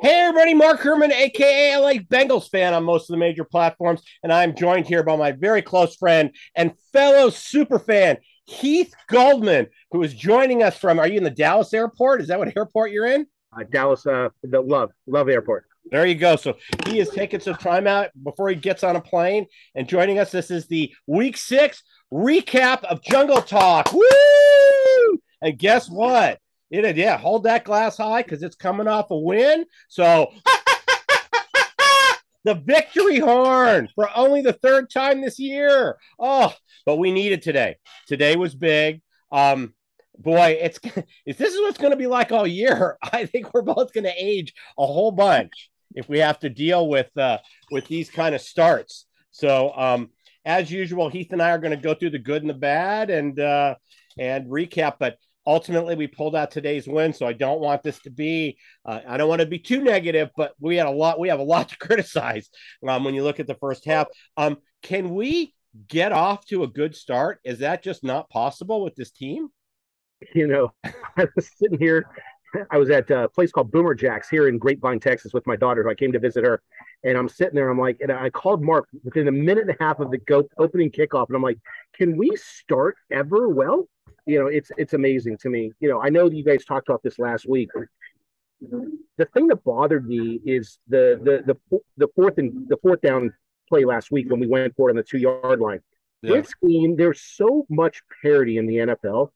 Hey everybody, Mark Herman, aka LA Bengals fan on most of the major platforms, and I'm joined here by my very close friend and fellow super fan, Heath Goldman, who is joining us from. Are you in the Dallas airport? Is that what airport you're in? Uh, Dallas, uh, the Love Love Airport. There you go. So he is taking some time out before he gets on a plane and joining us. This is the Week Six recap of Jungle Talk. Woo! And guess what? It, yeah, hold that glass high because it's coming off a win. So the victory horn for only the third time this year. Oh, but we needed today. Today was big. Um, boy, it's if this is what's going to be like all year, I think we're both going to age a whole bunch if we have to deal with uh, with these kind of starts. So, um, as usual, Heath and I are going to go through the good and the bad and uh, and recap. But ultimately we pulled out today's win so i don't want this to be uh, i don't want to be too negative but we had a lot we have a lot to criticize um, when you look at the first half. Um, can we get off to a good start? Is that just not possible with this team? You know i was sitting here i was at a place called boomer jacks here in grapevine texas with my daughter who i came to visit her and i'm sitting there i'm like and i called mark within a minute and a half of the opening kickoff and i'm like can we start ever well you know, it's it's amazing to me. You know, I know you guys talked about this last week. The thing that bothered me is the the the the fourth and the fourth down play last week when we went for it on the two yard line. Yeah. This game, there's so much parity in the NFL.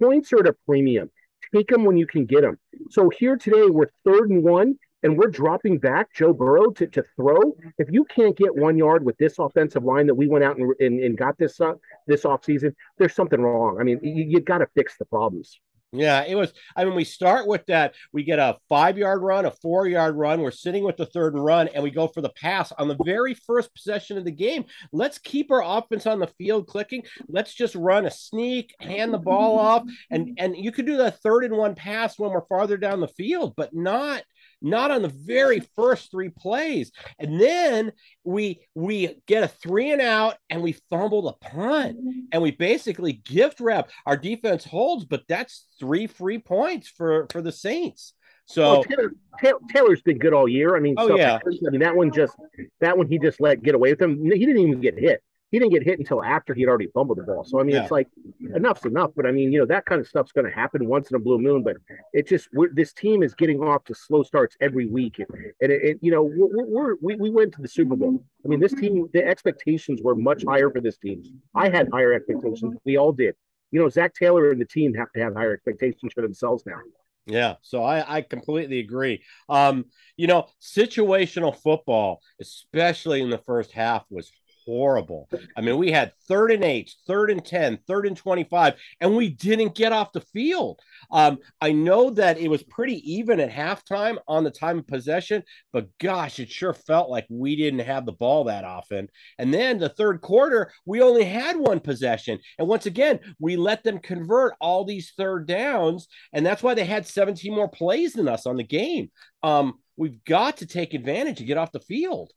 Points are at a premium. Take them when you can get them. So here today, we're third and one, and we're dropping back Joe Burrow to, to throw, if you can't get one yard with this offensive line that we went out and, and, and got this uh, this offseason, there's something wrong. I mean, you, you got to fix the problems. Yeah, it was. I mean, we start with that. We get a five yard run, a four yard run. We're sitting with the third and run, and we go for the pass on the very first possession of the game. Let's keep our offense on the field clicking. Let's just run a sneak, hand the ball off, and and you could do that third and one pass when we're farther down the field, but not not on the very first three plays. And then we we get a three and out and we fumble the punt and we basically gift wrap. Our defense holds, but that's three free points for for the Saints. So well, Taylor, Taylor's been good all year. I mean, oh so, yeah. I mean that one just that one he just let get away with him. He didn't even get hit he didn't get hit until after he'd already fumbled the ball. So I mean, yeah. it's like enough's enough. But I mean, you know, that kind of stuff's going to happen once in a blue moon. But it just this team is getting off to slow starts every week, and, and it, it, you know we're, we're, we we went to the Super Bowl. I mean, this team the expectations were much higher for this team. I had higher expectations. We all did. You know, Zac Taylor and the team have to have higher expectations for themselves now. Yeah, so I, I completely agree. Um, you know, situational football, especially in the first half, was horrible. I mean, we had third and eight, third and 10, third and 25, and we didn't get off the field. Um, I know that it was pretty even at halftime on the time of possession, but gosh, it sure felt like we didn't have the ball that often. And then the third quarter, we only had one possession. And once again, we let them convert all these third downs. And that's why they had 17 more plays than us on the game. Um, we've got to take advantage and get off the field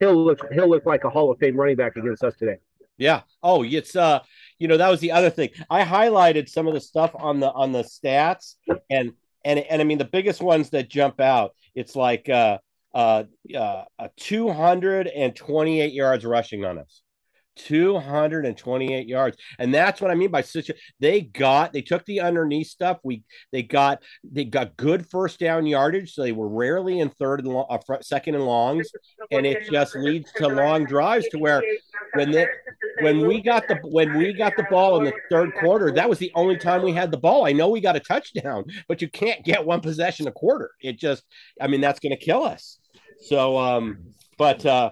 he'll look he'll look like a Hall of Fame running back against us today. Yeah. Oh, it's uh, you know, that was the other thing. I highlighted some of the stuff on the on the stats, and and and I mean the biggest ones that jump out. It's like uh uh, uh 228 yards rushing on us. 228 yards. And that's what i mean by such a they got they took the underneath stuff. We they got they got good first down yardage. So they were rarely in third and long, uh, second and longs and it just leads to long drives to where when they when we got the when we got the ball in the third quarter that was the only time we had the ball. I know we got a touchdown but you can't get one possession a quarter. It just i mean that's going to kill us. So um but uh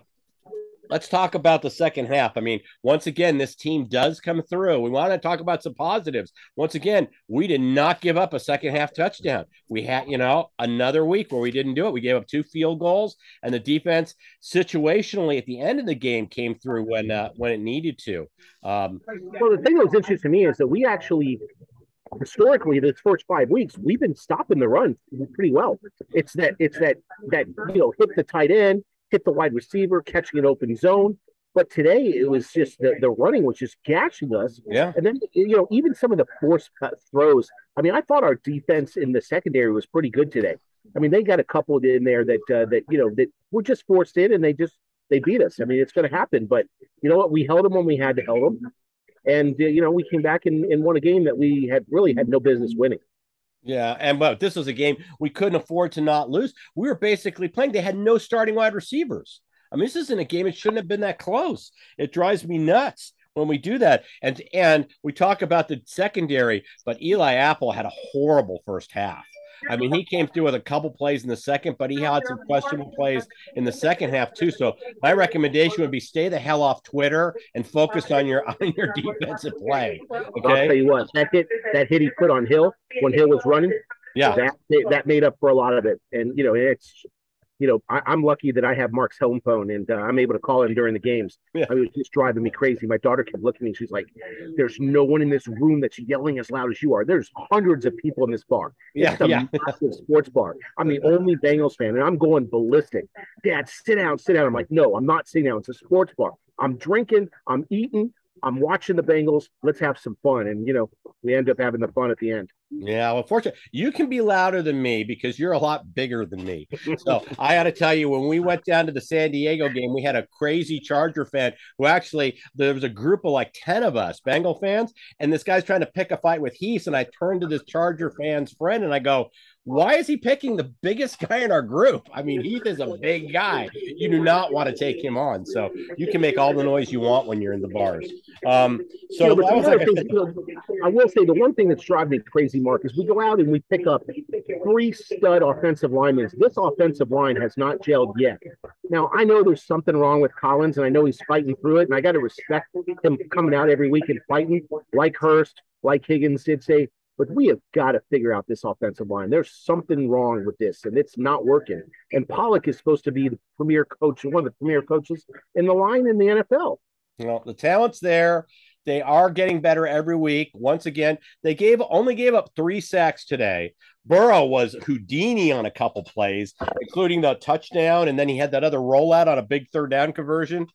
let's talk about the second half. I mean, once again, this team does come through. We want to talk about some positives. Once again, we did not give up a second half touchdown. We had, you know, another week where we didn't do it. We gave up two field goals, and the defense situationally at the end of the game came through when uh, when it needed to. Um, well, the thing that was interesting to me is that we actually historically this first five weeks we've been stopping the run pretty well. It's that it's that that you know hit the tight end hit the wide receiver, catching an open zone. But today it was just the, the running was just gashing us. Yeah. And then you know even some of the force cut throws. I mean, I thought our defense in the secondary was pretty good today. I mean, they got a couple in there that uh, that you know that were just forced in and they just they beat us. I mean, it's going to happen. But you know what? We held them when we had to hold them, and uh, you know we came back and, and won a game that we had really had no business winning. Yeah, and but this was a game we couldn't afford to not lose. We were basically playing. They had no starting wide receivers. I mean, this isn't a game. It shouldn't have been that close. It drives me nuts when we do that. And and we talk about the secondary, but Eli Apple had a horrible first half. I mean, he came through with a couple plays in the second, but he had some questionable plays in the second half too. So my recommendation would be stay the hell off Twitter and focus on your on your defensive play. Okay. I'll tell you what, that hit that hit he put on Hill when Hill was running, yeah, that that made up for a lot of it. And you know, it's you know, I, am lucky that I have Mark's home phone and uh, I'm able to call him during the games. Yeah. I was just driving me crazy. My daughter kept looking at me. She's like, "There's no one in this room that's yelling as loud as you are. There's hundreds of people in this bar. Yeah, it's a yeah. massive sports bar. I'm the only Bengals fan, and I'm going ballistic. Dad, sit down, sit down. I'm like, no, I'm not sitting down. It's a sports bar. I'm drinking. I'm eating. I'm watching the Bengals. Let's have some fun. And, you know, we end up having the fun at the end. Yeah, well, fortunately, you can be louder than me because you're a lot bigger than me. So I got to tell you, when we went down to the San Diego game, we had a crazy Charger fan who actually there was a group of like ten of us Bengal fans, and this guy's trying to pick a fight with Heath, and I turned to this Charger fan's friend and I go, why is he picking the biggest guy in our group? I mean, Heath is a big guy. You do not want to take him on. So you can make all the noise you want when you're in the bars. Um, so you know, like thing, I will say the one thing that's driving me crazy, Mark, is we go out and we pick up three stud offensive linemen. This offensive line has not gelled yet. Now I know there's something wrong with Collins, and I know he's fighting through it, and I got to respect him coming out every week and fighting, like Hurst, like Higgins did say but we have got to figure out this offensive line. There's something wrong with this, and it's not working. And Pollack is supposed to be the premier coach, one of the premier coaches in the line in the NFL. Well, the talent's there. They are getting better every week. Once again, they gave only gave up three sacks today. Burrow was Houdini on a couple plays, including the touchdown, and then he had that other rollout on a big third down conversion.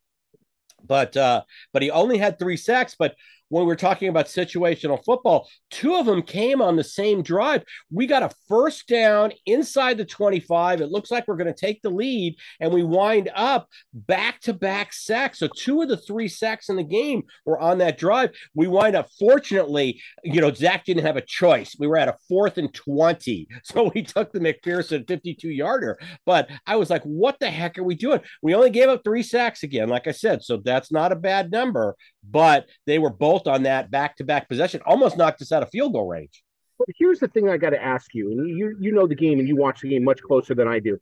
But uh, but he only had three sacks. But when we're talking about situational football, two of them came on the same drive. We got a first down inside the 25. It looks like we're going to take the lead, and we wind up back to back sacks. So, two of the three sacks in the game were on that drive. We wind up, fortunately, you know, Zac didn't have a choice. We were at a fourth and 20. So, we took the McPherson 52 yarder. But I was like, what the heck are we doing? We only gave up three sacks again, like I said. So, that's not a bad number, but they were both on that back to back possession, almost knocked us out of field goal range. But here's the thing I got to ask you, and you you know the game and you watch the game much closer than I do.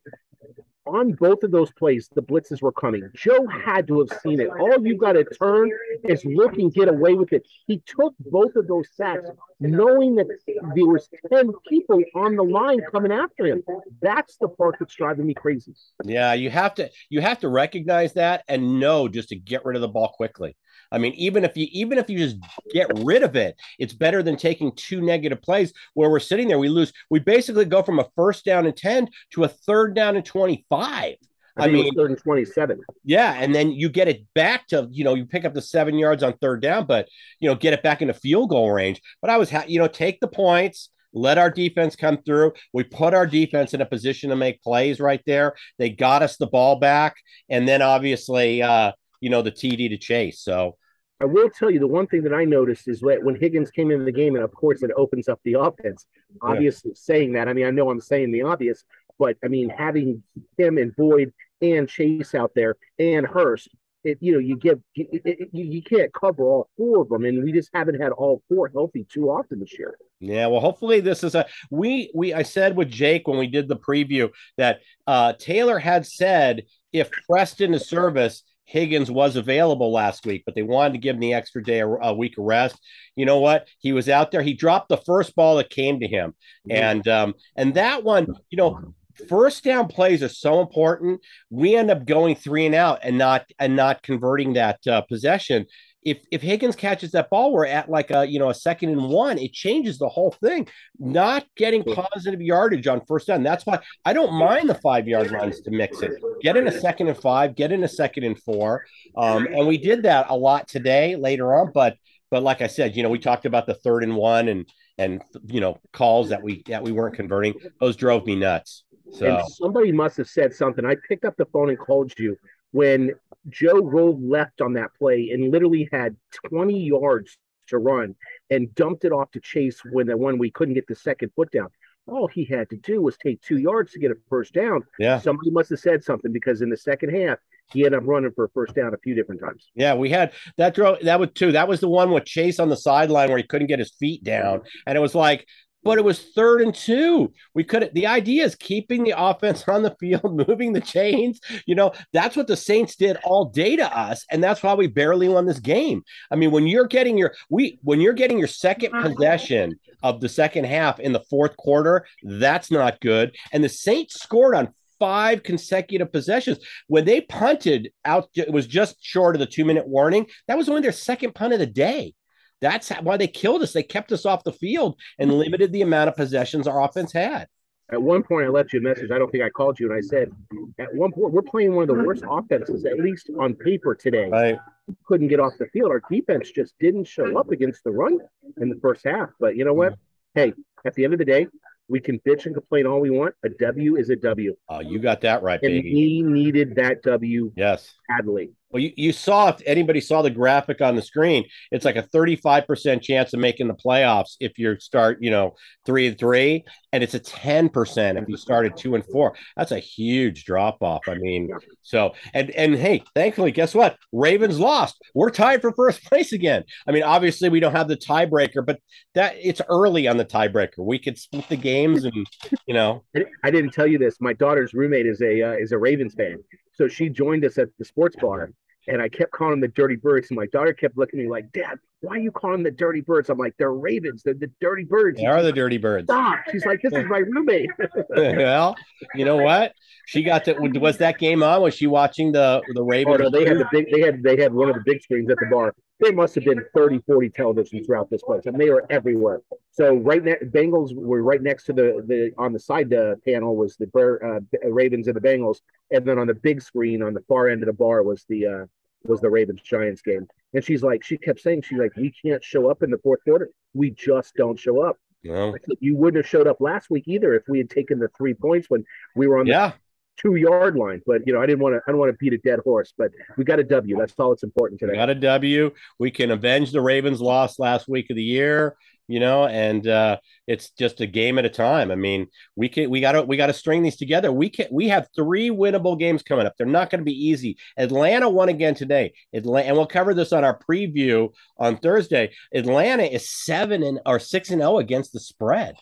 On both of those plays, the blitzes were coming. Joe had to have seen it. All you got to turn is look and get away with it. He took both of those sacks, knowing that there was ten people on the line coming after him. That's the part that's driving me crazy. Yeah, you have to you have to recognize that and know just to get rid of the ball quickly. I mean, even if you even if you just get rid of it, it's better than taking two negative plays where we're sitting there. We lose. We basically go from a first down and 10 to a third down and 25. I, I mean, third and 27. Yeah. And then you get it back to, you know, you pick up the seven yards on third down, but, you know, get it back into field goal range. But I was, ha- you know, take the points, let our defense come through. We put our defense in a position to make plays right there. They got us the ball back. And then obviously, uh, you know, the TD to Chase. So I will tell you the one thing that I noticed is that when Higgins came into the game, and of course it opens up the offense. Obviously, yeah. saying that, I mean, I know I'm saying the obvious, but I mean, having him and Boyd and Chase out there and Hurst, it, you know, you give you, it, you, you can't cover all four of them, and we just haven't had all four healthy too often this year. Yeah, well, hopefully this is a we we I said with Jake when we did the preview that uh Taylor had said if Preston is service Higgins was available last week, but they wanted to give him the extra day, a, a, week of rest. You know what? He was out there. He dropped the first ball that came to him, and um, and that one, you know, first down plays are so important. We end up going three and out and not and not converting that uh, possession. If if Higgins catches that ball, we're at like a you know a second and one. It changes the whole thing. Not getting positive yardage on first down. That's why I don't mind the five yard runs to mix it. Get in a second and five. Get in a second and four. Um, and we did that a lot today later on, but but like I said, you know, we talked about the third and one and and you know calls that we that we weren't converting. Those drove me nuts. So and somebody must have said something. I picked up the phone and called you when Joe rolled left on that play and literally had 20 yards to run and dumped it off to Chase when the one we couldn't get the second foot down. All he had to do was take two yards to get a first down. Yeah. Somebody must have said something because in the second half, he ended up running for a first down a few different times. Yeah, we had that throw. That was two. That was the one with Chase on the sideline where he couldn't get his feet down, and it was like, but it was third and two. We could. The idea is keeping the offense on the field, moving the chains. You know, that's what the Saints did all day to us, and that's why we barely won this game. I mean, when you're getting your we when you're getting your second uh-huh. possession of the second half in the fourth quarter, that's not good. And the Saints scored on five consecutive possessions. When they punted out, it was just short of the two minute warning. That was only their second punt of the day. That's why they killed us. They kept us off the field and limited the amount of possessions our offense had. At one point, I left you a message. I don't think I called you, and I said, at one point, we're playing one of the worst offenses, at least on paper today. Right. Couldn't get off the field. Our defense just didn't show up against the run in the first half. But you know what? Hey, at the end of the day, we can bitch and complain all we want. A W is a W. Oh, you got that right, And baby. we needed that W Yes. badly. Well, you, you saw if anybody saw the graphic on the screen, it's like a 35% chance of making the playoffs if you start, you know, three and three, and it's a 10% if you started two and four. That's a huge drop off. I mean, so and and hey, thankfully, guess what? Ravens lost. We're tied for first place again. I mean, obviously we don't have the tiebreaker, but that it's early on the tiebreaker. We could split the games and you know, I- didn't tell you this. My daughter's roommate is a uh, is a Ravens fan, so she joined us at the sports bar, and I kept calling them the Dirty Birds. And my daughter kept looking at me like, "Dad, why are you calling them the Dirty Birds?" I'm like, "They're Ravens. They're the Dirty Birds." they are the dirty birds. Stop. She's like, "This is my roommate." well, you know what? She got to was that game on? Was she watching the the oh Ravens? no, they had the big. They had they had one of the big screens at the bar. There must have been 30, 40 televisions throughout this place, and they were everywhere. So right now, Bengals were right next to the the on the side uh, panel was the uh, Ravens and the Bengals, and then on the big screen on the far end of the bar was the uh, was the Ravens Giants game. And she's like, she kept saying, she's like, we can't show up in the fourth quarter. We just don't show up. No. Said, You wouldn't have showed up last week either if we had taken the three points when we were on the Yeah, two yard line. But you know, I didn't want to. I don't want to beat a dead horse. But we got a W. That's all that's important we today. got a W. We can avenge the Ravens' loss last week of the year. You know, and uh, it's just a game at a time. I mean, we can we got to we got to string these together. We can we have three winnable games coming up. They're not going to be easy. Atlanta won again today. Atlanta, and we'll cover this on our preview on Thursday. Atlanta is seven and or six and zero against the spread.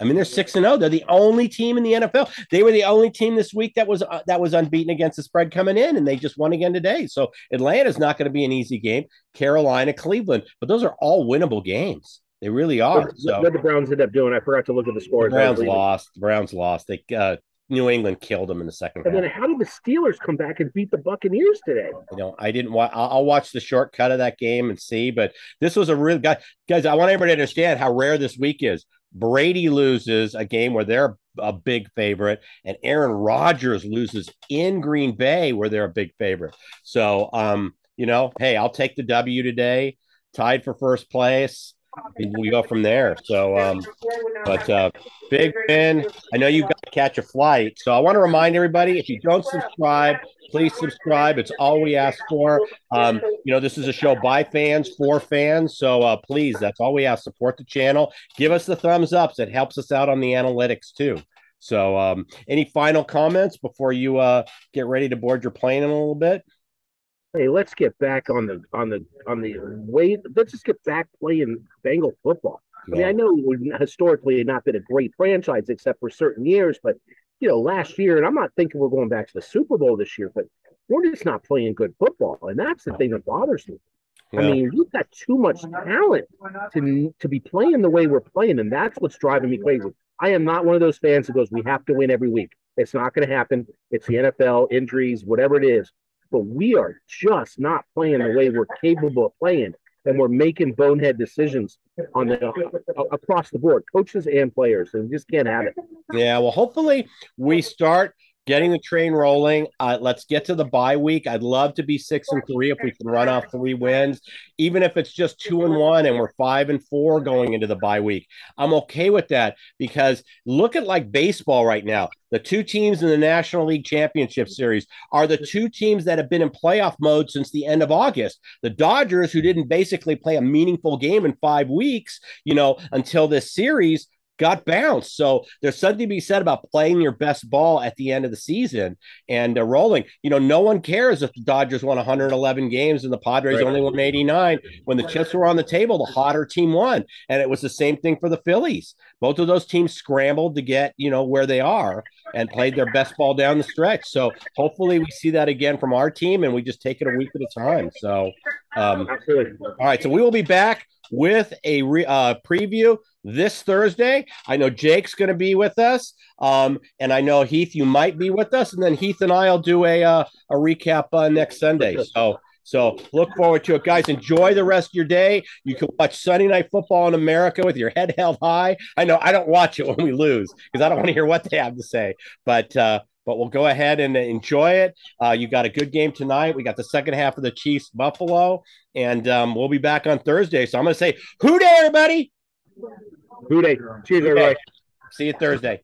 I mean, they're six and zero. They're the only team in the NFL. They were the only team this week that was uh, that was unbeaten against the spread coming in, and they just won again today. So Atlanta's not going to be an easy game. Carolina, Cleveland, but those are all winnable games. They really are. What, So what the Browns end up doing, I forgot to look at the the scores. I Browns lost. The Browns lost. They uh, New England killed them in the second And half. then how did the Steelers come back and beat the Buccaneers today? You know, I didn't watch. I'll, I'll watch the shortcut of that game and see. But this was a real guy, guys. I want everybody to understand how rare this week is. Brady loses a game where they're a big favorite, and Aaron Rodgers loses in Green Bay where they're a big favorite. So, um, you know, hey, I'll take the W today. Tied for first place. We go from there. So, um, but uh, big win. I know you've got to catch a flight. So I want to remind everybody if you don't subscribe, please subscribe. It's all we ask for. Um, you know, this is a show by fans for fans. So uh, please, that's all we ask. Support the channel. Give us the thumbs ups. It helps us out on the analytics too. So, um, any final comments before you uh, get ready to board your plane in a little bit? Hey, let's get back on the on the on the way. Let's just get back playing Bengal football. I mean, I know we've historically not been a great franchise except for certain years, but you know, last year, and I'm not thinking we're going back to the Super Bowl this year, but we're just not playing good football, and that's the thing that bothers me. I mean, you've got too much talent to to be playing the way we're playing, and that's what's driving me crazy. I am not one of those fans that goes, "We have to win every week." It's not going to happen. It's the NFL, injuries, whatever it is. But we are just not playing the way we're capable of playing, and we're making bonehead decisions on the uh, across the board, coaches and players, and we just can't have it. Yeah, well, hopefully we start getting the train rolling. Uh, let's get to the bye week. I'd love to be six and three if we can run off three wins, even if it's just two and one and we're five and four going into the bye week. I'm okay with that because look at like baseball right now. The two teams in the National League Championship Series are the two teams that have been in playoff mode since the end of August. The Dodgers, who didn't basically play a meaningful game in five weeks, you know, until this series, got bounced. So there's something to be said about playing your best ball at the end of the season and uh, rolling. You know, no one cares if the Dodgers won 111 games and the Padres right. only won 89. When the chips were on the table, the hotter team won. And it was the same thing for the Phillies. Both of those teams scrambled to get, you know, where they are and played their best ball down the stretch. So hopefully we see that again from our team and we just take it a week at a time. So, um, all right. So we will be back with a re, uh, preview this Thursday. I know Jake's going to be with us, um, and I know Heath, you might be with us, and then Heath and I'll do a uh, a recap uh, next Sunday. So. So look forward to it, guys. Enjoy the rest of your day. You can watch Sunday Night Football in America with your head held high. I know I don't watch it when we lose because I don't want to hear what they have to say. But uh, but we'll go ahead and enjoy it. Uh, you got a good game tonight. We got the second half of the Chiefs Buffalo, and um, we'll be back on Thursday. So I'm going to say, "Who Dey, everybody!" Who Dey? Cheers, everybody. See you Thursday.